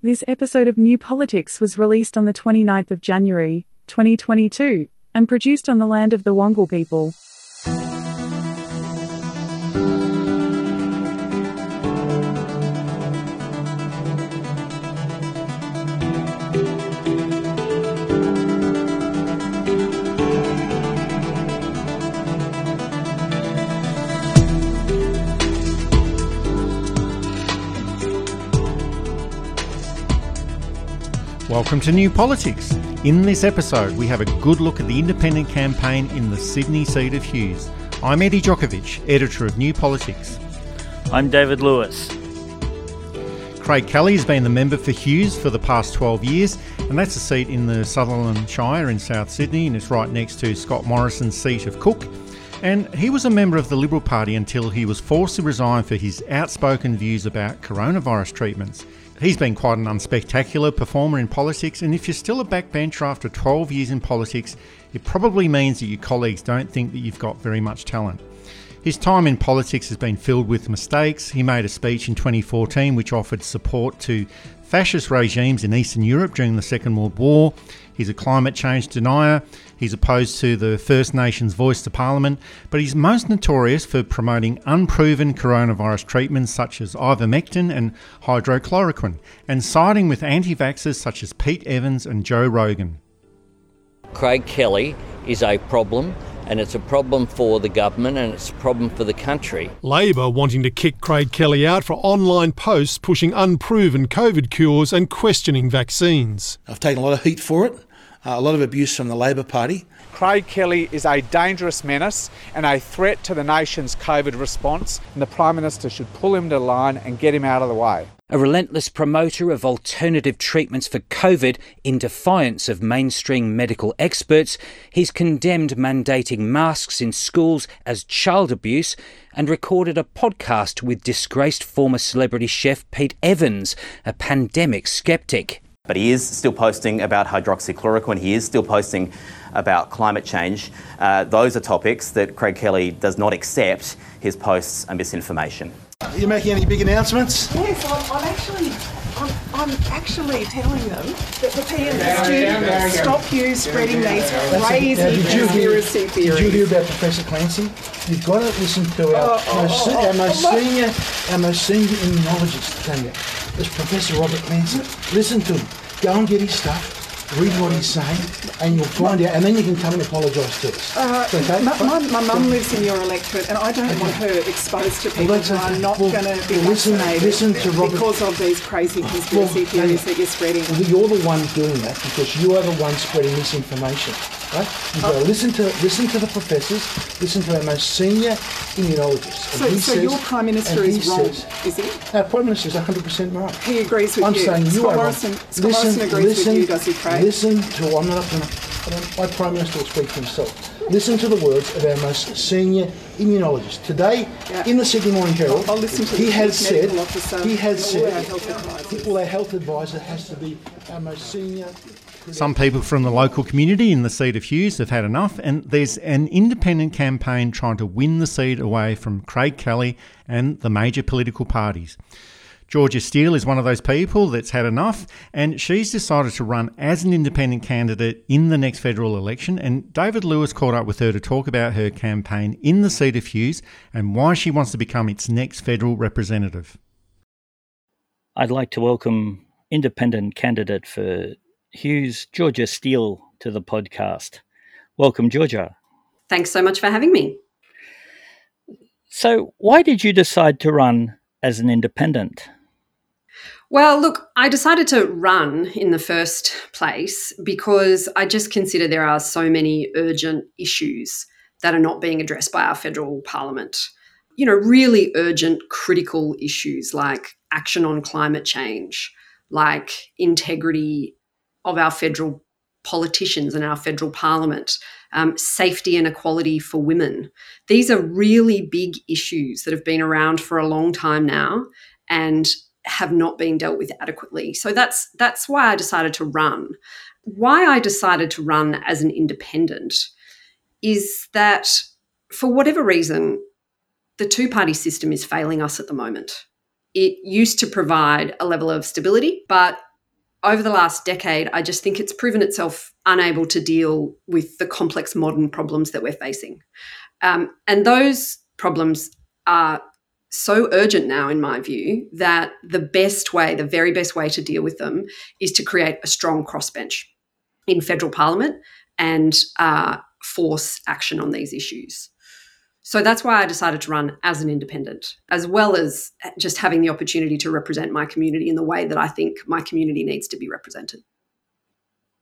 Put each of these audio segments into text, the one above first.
This episode of New Politics was released on the 29th of January, 2022, and produced on the land of the Wangal people. Welcome to New Politics. In this episode, we have a good look at the independent campaign in the Sydney seat of Hughes. I'm Eddie Djokovic, editor of New Politics. I'm David Lewis. Craig Kelly has been the member for Hughes for the past 12 years, and that's a seat in the Sutherland Shire in South Sydney, and it's right next to Scott Morrison's seat of Cook. And he was a member of the Liberal Party until he was forced to resign for his outspoken views about coronavirus treatments. He's been quite an unspectacular performer in politics, and if you're still a backbencher after 12 years in politics, it probably means that your colleagues don't think that you've got very much talent. His time in politics has been filled with mistakes. He made a speech in 2014 which offered support to fascist regimes in Eastern Europe during the Second World War. He's a climate change denier. He's opposed to the First Nations voice to Parliament, but he's most notorious for promoting unproven coronavirus treatments such as ivermectin and hydroxychloroquine, and siding with anti vaxxers such as Pete Evans and Joe Rogan. Craig Kelly is a problem, and it's a problem for the government and it's a problem for the country. Labor wanting to kick Craig Kelly out for online posts pushing unproven COVID cures and questioning vaccines. I've taken a lot of heat for it, uh, a lot of abuse from the Labor Party. Craig Kelly is a dangerous menace and a threat to the nation's COVID response, and the Prime Minister should pull him to the line and get him out of the way. A relentless promoter of alternative treatments for COVID in defiance of mainstream medical experts, he's condemned mandating masks in schools as child abuse and recorded a podcast with disgraced former celebrity chef Pete Evans, a pandemic skeptic. But he is still posting about hydroxychloroquine, he is still posting about climate change. Uh, those are topics that Craig Kelly does not accept. His posts are misinformation. Are you making any big announcements? Yes, I'm, I'm actually, I'm, I'm actually telling them that the PM has to stop you spreading these crazy Now, did you hear- conspiracy theories. Did you hear about Professor Clancy? You've got to listen to our, Oh, most, oh, oh, our most oh, senior, our most senior immunologist, It's Professor Robert Clancy. Listen to him. Go and get his stuff. Read what he's saying, and you'll find out. And then you can come and apologise to us. Uh, okay? my, my, my mum lives in your electorate, and I don't want her exposed to people that's who are okay. not Well, going to be well, listen- listen to Robert- because of these crazy conspiracy Well, theories that you're spreading. Well, You're the one doing that because you are the one spreading misinformation. Right? You've got to oh. listen to listen to the professors, listen to our most senior immunologists. So, so says- your Prime Minister is wrong, says- is he? Our Prime Minister is 100% right. He agrees with you. I'm you. saying you Scott are wrong. Morrison, Scott Morrison agrees with you, does he, Craig? Listen to, I'm not going to, my Prime Minister will speak for himself. Listen to the words of our most senior immunologist. Today, Yeah. in the Sydney Morning Herald, I'll listen to he has said, Officer he has said, our health advisors. well, our health advisor has to be our most senior. Some people from the local community in the seat of Hughes have had enough, and there's an independent campaign trying to win the seat away from Craig Kelly and the major political parties. Georgia Steele is one of those people that's had enough, and she's decided to run as an independent candidate in the next federal election. And David Lewis caught up with her to talk about her campaign in the seat of Hughes and why she wants to become its next federal representative. I'd like to welcome independent candidate for Hughes, Georgia Steele, to the podcast. Welcome, Georgia. Thanks so much for having me. So, why did you decide to run as an independent? Well, look, I decided to run in the first place because I just consider there are so many urgent issues that are not being addressed by our federal parliament. You know, really urgent, critical issues like action on climate change, like integrity of our federal politicians and our federal parliament, um, safety and equality for women. These are really big issues that have been around for a long time now and have not been dealt with adequately. So that's that's why I decided to run. Why I decided to run as an independent is that for whatever reason the two-party system is failing us at the moment. It used to provide a level of stability, but over the last decade, I just think it's proven itself unable to deal with the complex modern problems that we're facing. Um, and those problems are so urgent now, in my view, that the best way, the very best way to deal with them is to create a strong crossbench in federal parliament and uh, force action on these issues. So that's why I decided to run as an independent, as well as just having the opportunity to represent my community in the way that I think my community needs to be represented.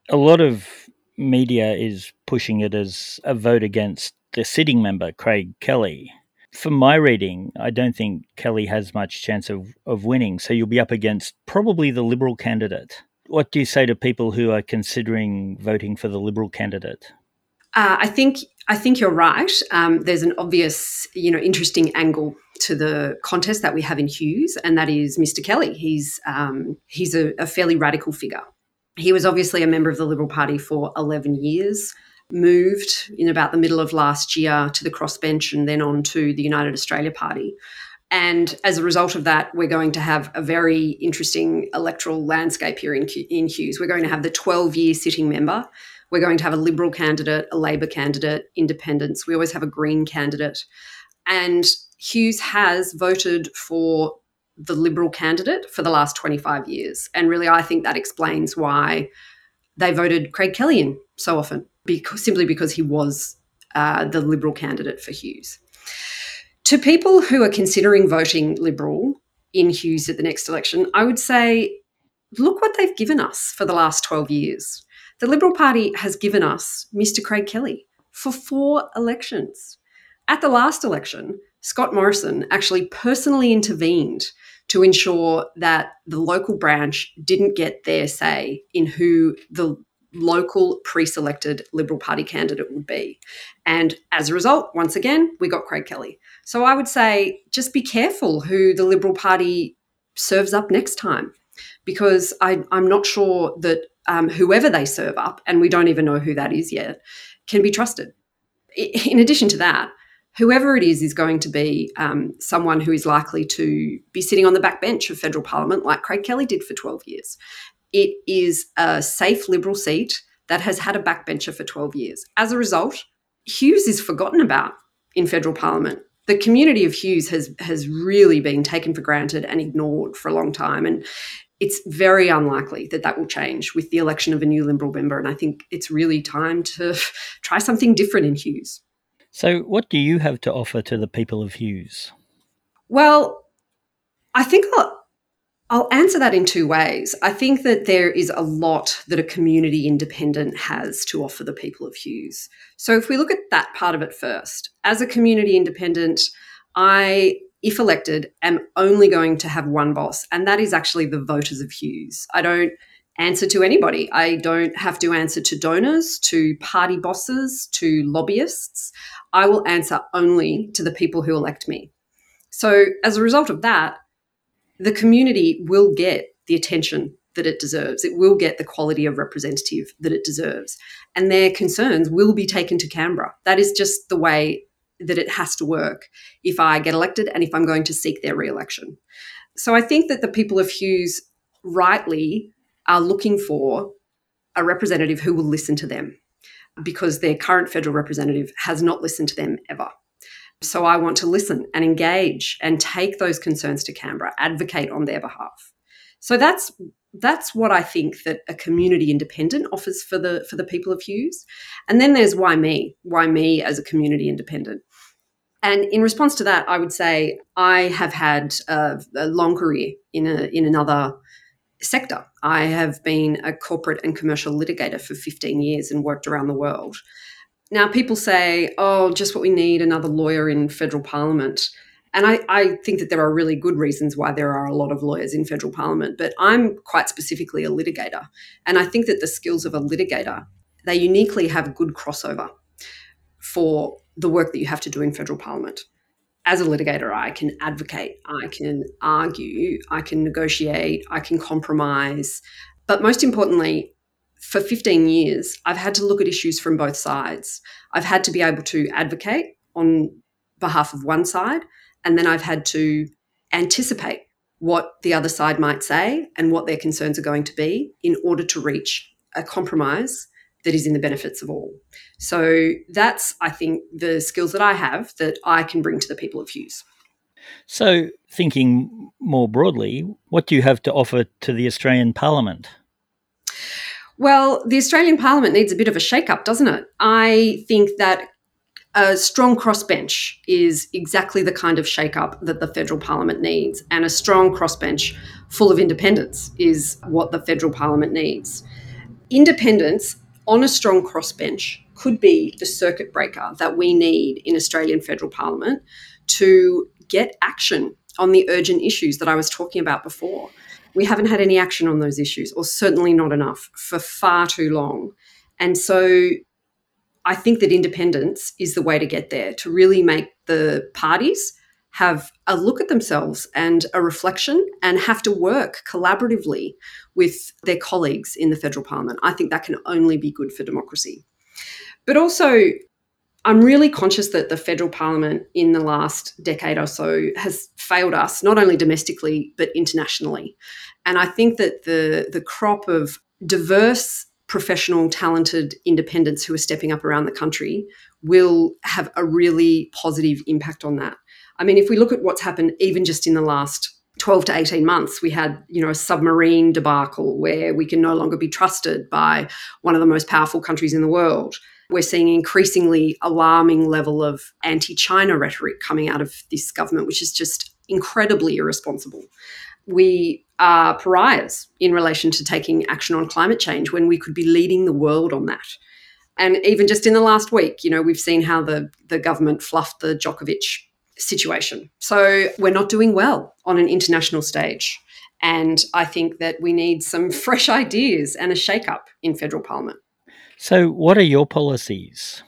A lot of media is pushing it as a vote against the sitting member, Craig Kelly. From my reading, I don't think Kelly has much chance of, of winning, so you'll be up against probably the Liberal candidate. What do you say to people who are considering voting for the Liberal candidate? Uh, I think I think you're right. Um, there's an obvious, you know, interesting angle to the contest that we have in Hughes, and that is Mr. Kelly. He's um, he's a, a fairly radical figure. He was obviously a member of the Liberal Party for 11 years. Moved in about the middle of last year to the crossbench and then on to the United Australia Party. And as a result of that, we're going to have a very interesting electoral landscape here in, in Hughes. We're going to have the 12 year sitting member we're going to have a Liberal candidate, a Labor candidate, independents. We always have a Green candidate. And Hughes has voted for the Liberal candidate for the last 25 years. And really, I think that explains why they voted Craig Kelly in so often, because, simply because he was uh, the Liberal candidate for Hughes. To people who are considering voting Liberal in Hughes at the next election, I would say look what they've given us for the last 12 years. The Liberal Party has given us Mr. Craig Kelly for four elections. At the last election, Scott Morrison actually personally intervened to ensure that the local branch didn't get their say in who the local pre selected Liberal Party candidate would be. And as a result, once again, we got Craig Kelly. So I would say just be careful who the Liberal Party serves up next time because I, am not sure that um, whoever they serve up, and we don't even know who that is yet, can be trusted. In addition to that, whoever it is is going to be um, someone who is likely to be sitting on the back bench of federal parliament, like Craig Kelly did for 12 years. It is a safe Liberal seat that has had a backbencher for 12 years. As a result, Hughes is forgotten about in federal parliament. The community of Hughes has has really been taken for granted and ignored for a long time, and it's very unlikely that that will change with the election of a new Liberal member. And I think it's really time to try something different in Hughes. So, what do you have to offer to the people of Hughes? Well, I think I'll, I'll answer that in two ways. I think that there is a lot that a community independent has to offer the people of Hughes. So, if we look at that part of it first, as a community independent, I if elected, am only going to have one boss, and that is actually the voters of Hughes. I don't answer to anybody. I don't have to answer to donors, to party bosses, to lobbyists. I will answer only to the people who elect me. So, as a result of that, the community will get the attention that it deserves. It will get the quality of representative that it deserves. And their concerns will be taken to Canberra. That is just the way that it has to work if I get elected and if I'm going to seek their re-election. So I think that the people of Hughes rightly are looking for a representative who will listen to them because their current federal representative has not listened to them ever. So I want to listen and engage and take those concerns to Canberra, advocate on their behalf. So that's that's what I think that a community independent offers for the for the people of Hughes. And then there's why me? Why me as a community independent? And in response to that, I would say I have had a, a long career in a in another sector. I have been a corporate and commercial litigator for 15 years and worked around the world. Now, people say, oh, just what we need another lawyer in federal parliament. And I, I, think that there are really good reasons why there are a lot of lawyers in federal parliament, but I'm quite specifically a litigator. And I think that the skills of a litigator, they uniquely have good crossover for the work that you have to do in federal parliament. As a litigator, I can advocate, I can argue, I can negotiate, I can compromise. But most importantly, for 15 years, I've had to look at issues from both sides. I've had to be able to advocate on behalf of one side and then I've had to anticipate what the other side might say and what their concerns are going to be in order to reach a compromise that is in the benefits of all. So that's, I think, the skills that I have that I can bring to the people of Hughes. So, thinking more broadly, what do you have to offer to the Australian Parliament? Well, the Australian Parliament needs a bit of a shake up, doesn't it? I think that a strong crossbench is exactly the kind of shake-up that the federal parliament needs, and a strong crossbench full of independents is what the federal parliament needs. Independents on a strong crossbench could be the circuit breaker that we need in Australian federal parliament to get action on the urgent issues that I was talking about before. We haven't had any action on those issues, or certainly not enough, for far too long. And so I think that independence is the way to get there, to really make the parties have a look at themselves and a reflection and have to work collaboratively with their colleagues in the federal parliament. I think that can only be good for democracy. But also, I'm really conscious that the federal parliament in the last decade or so has failed us, not only domestically, but internationally. And I think that the, the crop of diverse professional, talented independents who are stepping up around the country will have a really positive impact on that. I mean, if we look at what's happened even just in the last 12 to 18 months, we had, you know, a submarine debacle where we can no longer be trusted by one of the most powerful countries in the world. We're seeing increasingly alarming level of anti-China rhetoric coming out of this government, which is just incredibly irresponsible. We are pariahs in relation to taking action on climate change when we could be leading the world on that. And even just in the last week, you know, we've seen how the, the government fluffed the Djokovic situation. So we're not doing well on an international stage. And I think that we need some fresh ideas and a shake-up in federal parliament. So, what are your policies?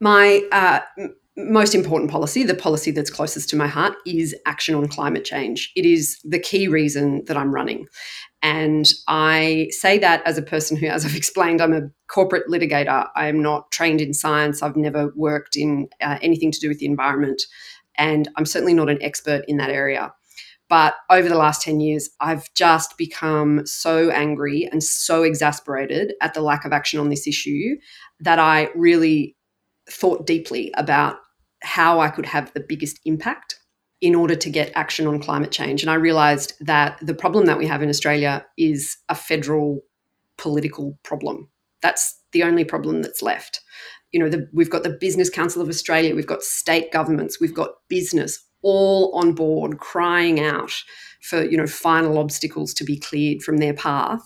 My uh, most important policy, the policy that's closest to my heart, is action on climate change. It is the key reason that I'm running. And I say that as a person who, as I've explained, I'm a corporate litigator. I am not trained in science. I've never worked in uh, anything to do with the environment. And I'm certainly not an expert in that area. But over the last 10 years, I've just become so angry and so exasperated at the lack of action on this issue that I really thought deeply about how I could have the biggest impact in order to get action on climate change. And I realized that the problem that we have in Australia is a federal political problem. That's the only problem that's left. You know, the, we've got the Business Council of Australia, we've got state governments, we've got business all on board crying out for, you know, final obstacles to be cleared from their path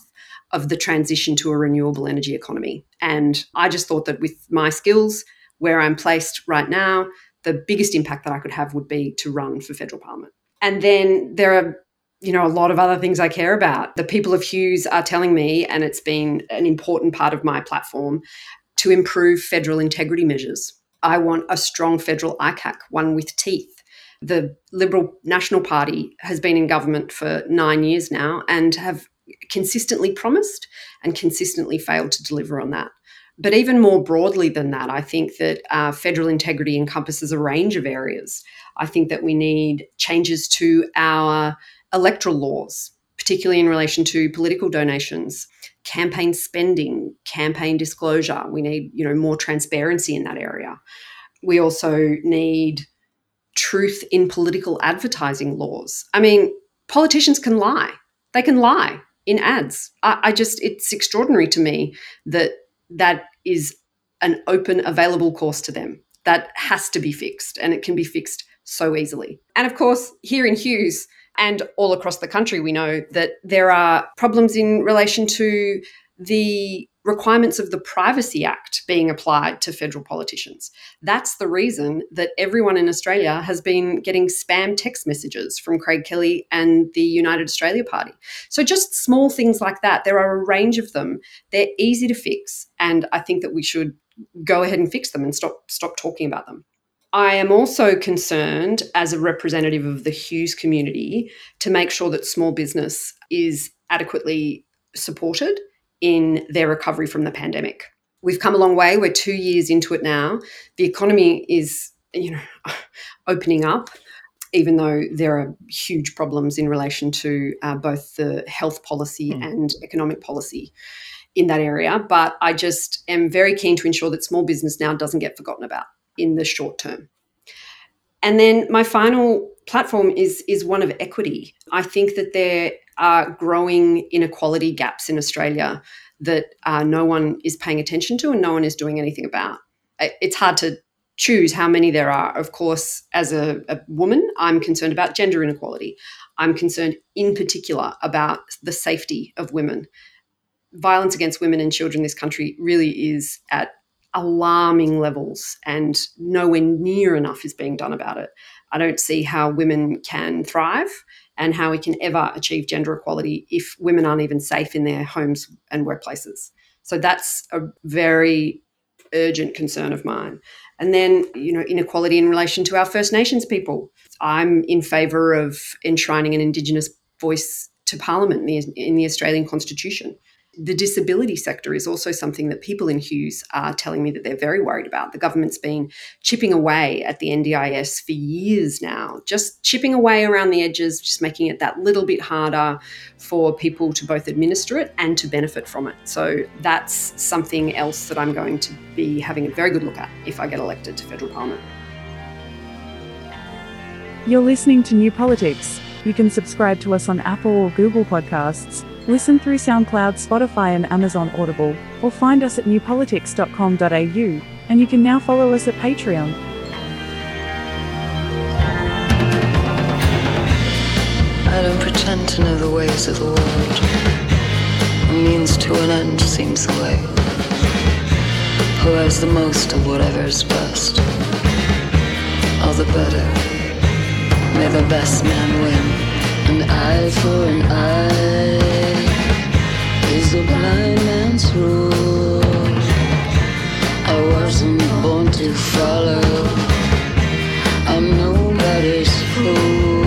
of the transition to a renewable energy economy. And I just thought that with my skills, where I'm placed right now, the biggest impact that I could have would be to run for federal parliament. And then there are you know a lot of other things I care about. The people of Hughes are telling me and it's been an important part of my platform to improve federal integrity measures. I want a strong federal ICAC, one with teeth. The Liberal National Party has been in government for 9 years now and have consistently promised and consistently failed to deliver on that. But even more broadly than that, I think that uh, federal integrity encompasses a range of areas. I think that we need changes to our electoral laws, particularly in relation to political donations, campaign spending, campaign disclosure. We need, you know, more transparency in that area. We also need truth in political advertising laws. I mean, politicians can lie. They can lie in ads. I, I just, it's extraordinary to me that that is an open, available course to them. That has to be fixed, and it can be fixed so easily. And of course, here in Hughes and all across the country, we know that there are problems in relation to the requirements of the Privacy Act being applied to federal politicians. That's the reason that everyone in Australia has been getting spam text messages from Craig Kelly and the United Australia Party. So, just small things like that. There are a range of them. They're easy to fix. And I think that we should go ahead and fix them and stop, stop talking about them. I am also concerned as a representative of the Hughes community to make sure that small business is adequately supported in their recovery from the pandemic. We've come a long way. We're two years into it now. The economy is, you know, opening up. even though there are huge problems in relation to uh, both the health policy mm. and economic policy in that area. But I just am very keen to ensure that small business now doesn't get forgotten about in the short term. And then my final platform is is one of equity. I think that there are growing inequality gaps in Australia that uh, no one is paying attention to and no one is doing anything about. It's hard to choose how many there are. Of course, as a, a woman, I'm concerned about gender inequality. I'm concerned in particular about the safety of women. Violence against women and children in this country really is at alarming levels, and nowhere near enough is being done about it. I don't see how women can thrive and how we can ever achieve gender equality if women aren't even safe in their homes and workplaces. So that's a very urgent concern of mine. And then, you know, inequality in relation to our First Nations people. I'm in favour of enshrining an Indigenous voice to Parliament in the, in the Australian Constitution the disability sector is also something that people in Hughes are telling me that they're very worried about. The government's been chipping away at the NDIS for years now, just chipping away around the edges, just making it that little bit harder for people to both administer it and to benefit from it. So that's something else that I'm going to be having a very good look at if I get elected to federal parliament. You're listening to New Politics. You can subscribe to us on Apple or Google Podcasts Listen through SoundCloud, Spotify, and Amazon Audible, or find us at newpolitics.com.au, and you can now follow us at Patreon. I don't pretend to know the ways of the world. A means to an end seems the way. Who has the most of whatever is best? All the better. May the best man win. An eye for an eye a blind man's rule. I wasn't born to follow. I'm nobody's fool.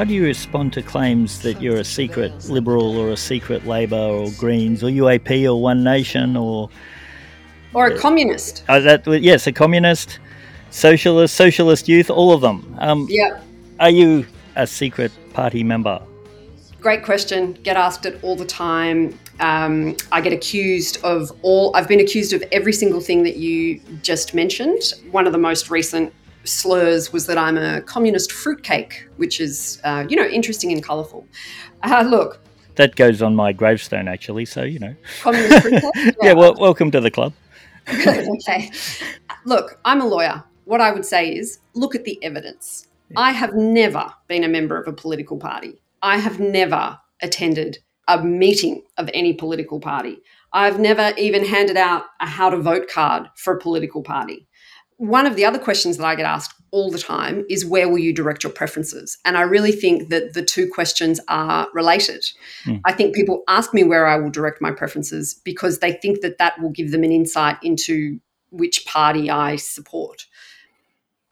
How do you respond to claims that you're a secret Liberal or a secret Labor or Greens or UAP or One Nation or or a communist? Uh, that yes, a communist, socialist, socialist youth, all of them. Um, yeah. Are you a secret party member? Great question. Get asked it all the time. Um, I get accused of all. I've been accused of every single thing that you just mentioned. One of the most recent slurs was that I'm a communist fruitcake, which is, uh, you know, interesting and colourful. Uh, look. That goes on my gravestone, actually. So, you know. Communist fruitcake? yeah, yeah well, welcome to the club. okay. Look, I'm a lawyer. What I would say is look at the evidence. Yeah. I have never been a member of a political party. I have never attended a meeting of any political party. I've never even handed out a how to vote card for a political party one of the other questions that I get asked all the time is where will you direct your preferences? And I really think that the two questions are related. Mm. I think people ask me where I will direct my preferences because they think that that will give them an insight into which party I support.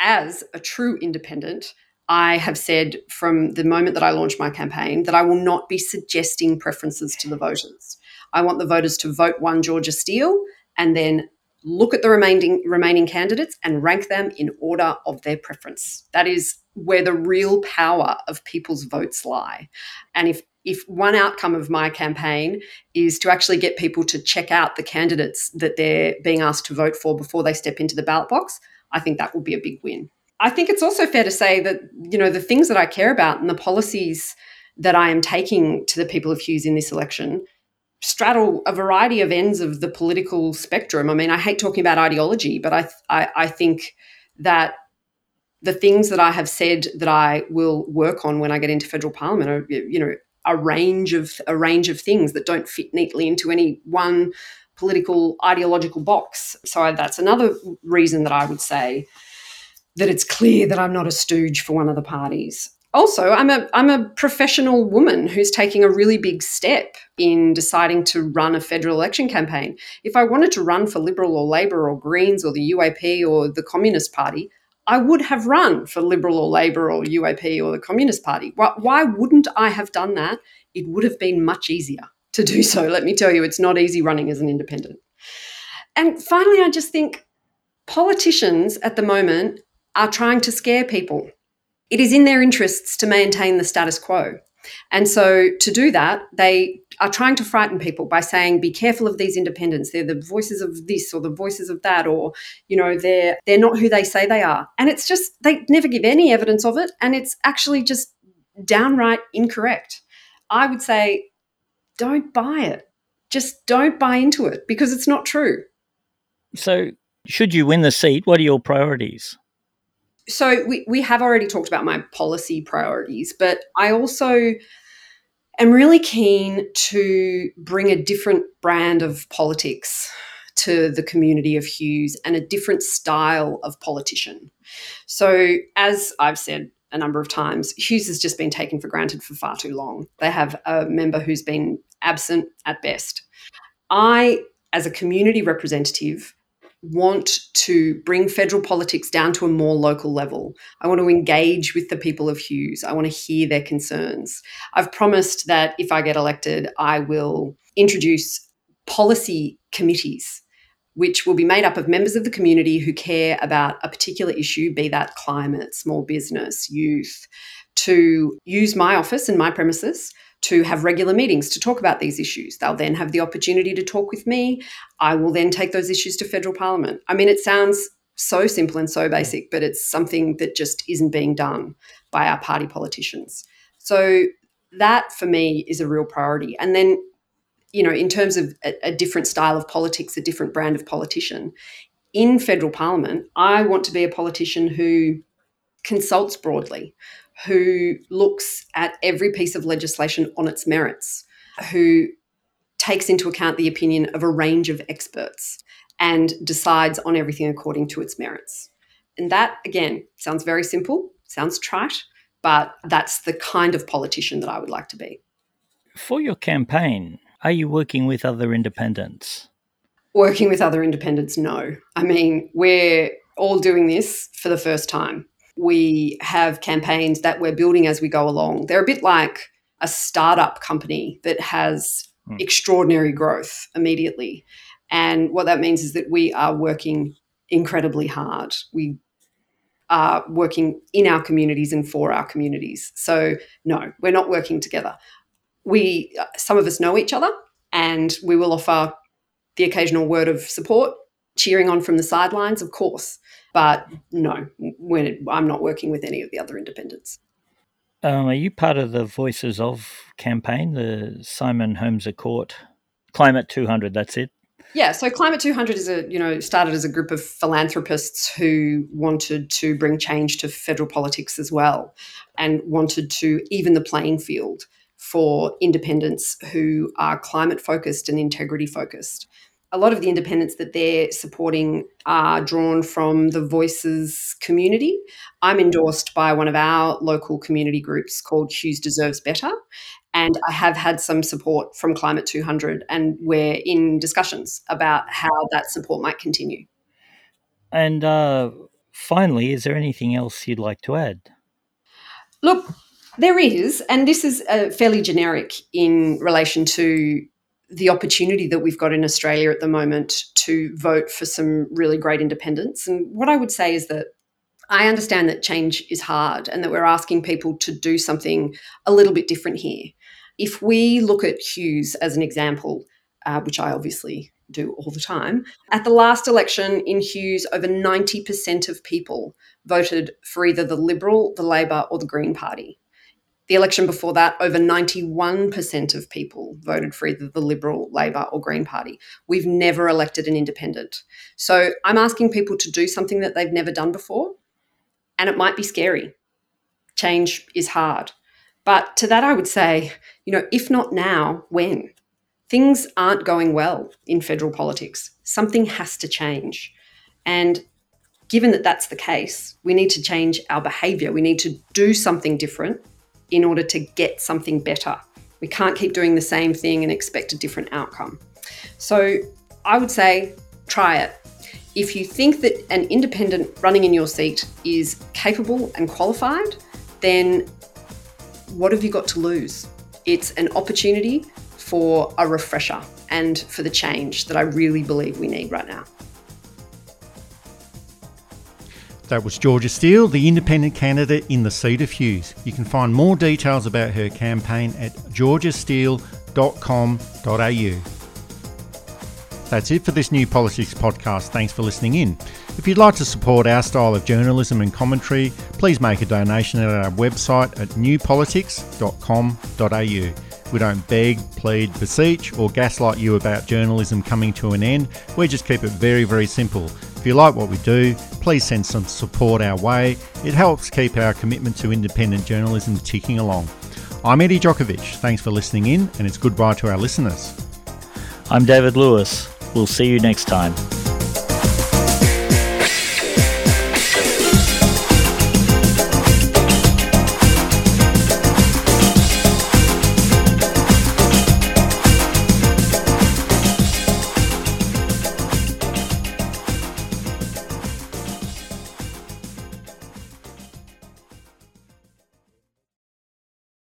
As a true independent, I have said from the moment that I launched my campaign that I will not be suggesting preferences to the voters. I want the voters to vote one Georgia Steele and then look at the remaining remaining candidates and rank them in order of their preference. That is where the real power of people's votes lie. And if if one outcome of my campaign is to actually get people to check out the candidates that they're being asked to vote for before they step into the ballot box, I think that will be a big win. I think it's also fair to say that you know the things that I care about and the policies that I am taking to the people of Hughes in this election straddle a variety of ends of the political spectrum. I mean, I hate talking about ideology, but I, I, I think that the things that I have said that I will work on when I get into federal parliament are, you know, a range of a range of things that don't fit neatly into any one political ideological box. So that's another reason that I would say that it's clear that I'm not a stooge for one of the parties. Also, I'm a I'm a professional woman who's taking a really big step in deciding to run a federal election campaign. If I wanted to run for Liberal or Labor or Greens or the UAP or the Communist Party, I would have run for Liberal or Labor or UAP or the Communist Party. Why, why wouldn't I have done that? It would have been much easier to do so. Let me tell you, it's not easy running as an independent. And finally, I just think politicians at the moment are trying to scare people. It is in their interests to maintain the status quo. And so to do that, they are trying to frighten people by saying, be careful of these independents. They're the voices of this or the voices of that, or, you know, they're they're not who they say they are. And it's just they never give any evidence of it. And it's actually just downright incorrect. I would say don't buy it. Just don't buy into it because it's not true. So, should you win the seat, what are your priorities? So, we, we have already talked about my policy priorities, but I also am really keen to bring a different brand of politics to the community of Hughes and a different style of politician. So, as I've said a number of times, Hughes has just been taken for granted for far too long. They have a member who's been absent at best. I, as a community representative, want to bring federal politics down to a more local level. I want to engage with the people of Hughes. I want to hear their concerns. I've promised that if I get elected, I will introduce policy committees which will be made up of members of the community who care about a particular issue, be that climate, small business, youth, to use my office and my premises to have regular meetings to talk about these issues. They'll then have the opportunity to talk with me. I will then take those issues to federal parliament. I mean, it sounds so simple and so basic, but it's something that just isn't being done by our party politicians. So that for me is a real priority. And then you know, in terms of a, a different style of politics, a different brand of politician, in federal parliament, I want to be a politician who consults broadly, who looks at every piece of legislation on its merits, who takes into account the opinion of a range of experts and decides on everything according to its merits. And that, again, sounds very simple, sounds trite, but that's the kind of politician that I would like to be. For your campaign, are you working with other independents? Working with other independents, no. I mean, we're all doing this for the first time. We have campaigns that we're building as we go along. They're a bit like a startup company that has mm. extraordinary growth immediately. And what that means is that we are working incredibly hard. We are working in our communities and for our communities. So, no, we're not working together we some of us know each other and we will offer the occasional word of support cheering on from the sidelines of course but no i'm not working with any of the other independents. Um, are you part of the voices of campaign the simon holmes a court climate 200 that's it? Yeah, so Climate 200 is a, you know, started as a group of philanthropists who wanted to bring change to federal politics as well and wanted to even the playing field for independents who are climate focused and integrity focused. A lot of the independents that they're supporting are drawn from the Voices community. I'm endorsed by one of our local community groups called Hughes Deserves Better. And I have had some support from Climate 200, and we're in discussions about how that support might continue. And uh, finally, is there anything else you'd like to add? Look, there is, and this is uh, fairly generic in relation to the opportunity that we've got in Australia at the moment to vote for some really great independents. And what I would say is that I understand that change is hard and that we're asking people to do something a little bit different here. If we look at Hughes as an example, uh, which I obviously do all the time, at the last election in Hughes, over 90% of people voted for either the Liberal, the Labor, or the Green Party. The election before that, over 91% of people voted for either the Liberal, Labor, or Green Party. We've never elected an independent. So I'm asking people to do something that they've never done before. and it might be scary. Change is hard. But to that, I would say, you know, if not now, when? Things aren't going well in federal politics. Something has to change. And given that that's the case, we need to change our behavior. We need to do something different in order to get something better. We can't keep doing the same thing and expect a different outcome. So I would say try it. If you think that an independent running in your seat is capable and qualified, then what have you got to lose? It's an opportunity for a refresher and for the change that I really believe we need right now. That was Georgia Steele, the independent candidate in the seat of Hughes. You can find more details about her campaign at georgiasteele.com.au. That's it for this new politics podcast. Thanks for listening in. If you'd like to support our style of journalism and commentary, please make a donation at our website at newpolitics.com.au. We don't beg, plead, beseech, or gaslight you about journalism coming to an end. We just keep it very, very simple. If you like what we do, please send some support our way. It helps keep our commitment to independent journalism ticking along. I'm Eddie Djokovic. Thanks for listening in, and it's goodbye to our listeners. I'm David Lewis. We'll see you next time.